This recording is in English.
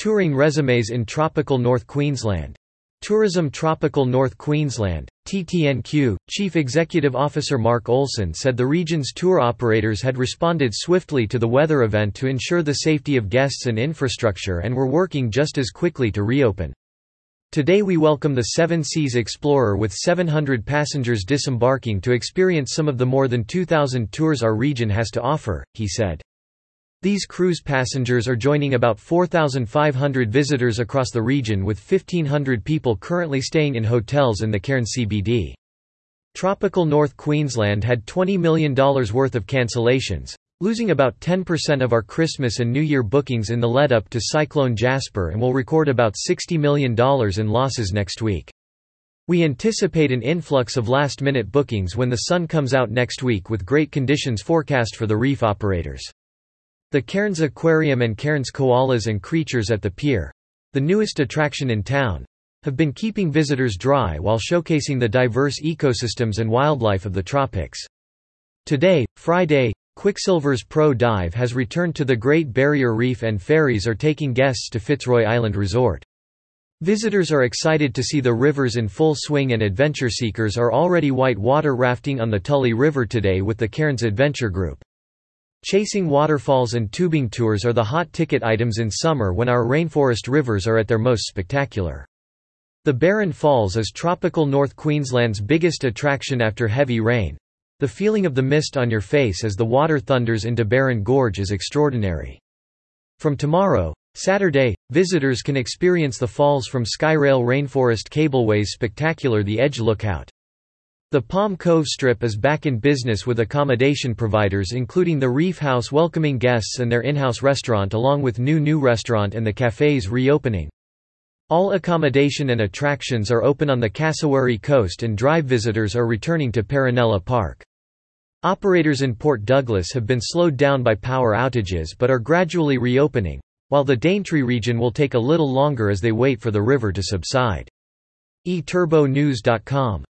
Touring Resumes in Tropical North Queensland. Tourism Tropical North Queensland, TTNQ, Chief Executive Officer Mark Olsen said the region's tour operators had responded swiftly to the weather event to ensure the safety of guests and infrastructure and were working just as quickly to reopen. Today we welcome the Seven Seas Explorer with 700 passengers disembarking to experience some of the more than 2,000 tours our region has to offer, he said. These cruise passengers are joining about 4,500 visitors across the region with 1,500 people currently staying in hotels in the Cairns CBD. Tropical North Queensland had $20 million worth of cancellations, losing about 10% of our Christmas and New Year bookings in the lead-up to Cyclone Jasper and will record about $60 million in losses next week. We anticipate an influx of last-minute bookings when the sun comes out next week with great conditions forecast for the reef operators. The Cairns Aquarium and Cairns Koalas and Creatures at the Pier, the newest attraction in town, have been keeping visitors dry while showcasing the diverse ecosystems and wildlife of the tropics. Today, Friday, Quicksilver's Pro Dive has returned to the Great Barrier Reef and ferries are taking guests to Fitzroy Island Resort. Visitors are excited to see the rivers in full swing and adventure seekers are already white water rafting on the Tully River today with the Cairns Adventure Group. Chasing waterfalls and tubing tours are the hot ticket items in summer when our rainforest rivers are at their most spectacular. The Barron Falls is tropical North Queensland's biggest attraction after heavy rain, the feeling of the mist on your face as the water thunders into Barron Gorge is extraordinary. From tomorrow, Saturday, visitors can experience the falls from Skyrail Rainforest Cableway's spectacular The Edge Lookout. The Palm Cove Strip is back in business with accommodation providers including the Reef House welcoming guests and their in-house restaurant along with Nu Nu restaurant and the cafes reopening. All accommodation and attractions are open on the Cassowary coast and drive visitors are returning to Paronella Park. Operators in Port Douglas have been slowed down by power outages but are gradually reopening, while the Daintree region will take a little longer as they wait for the river to subside. eTurboNews.com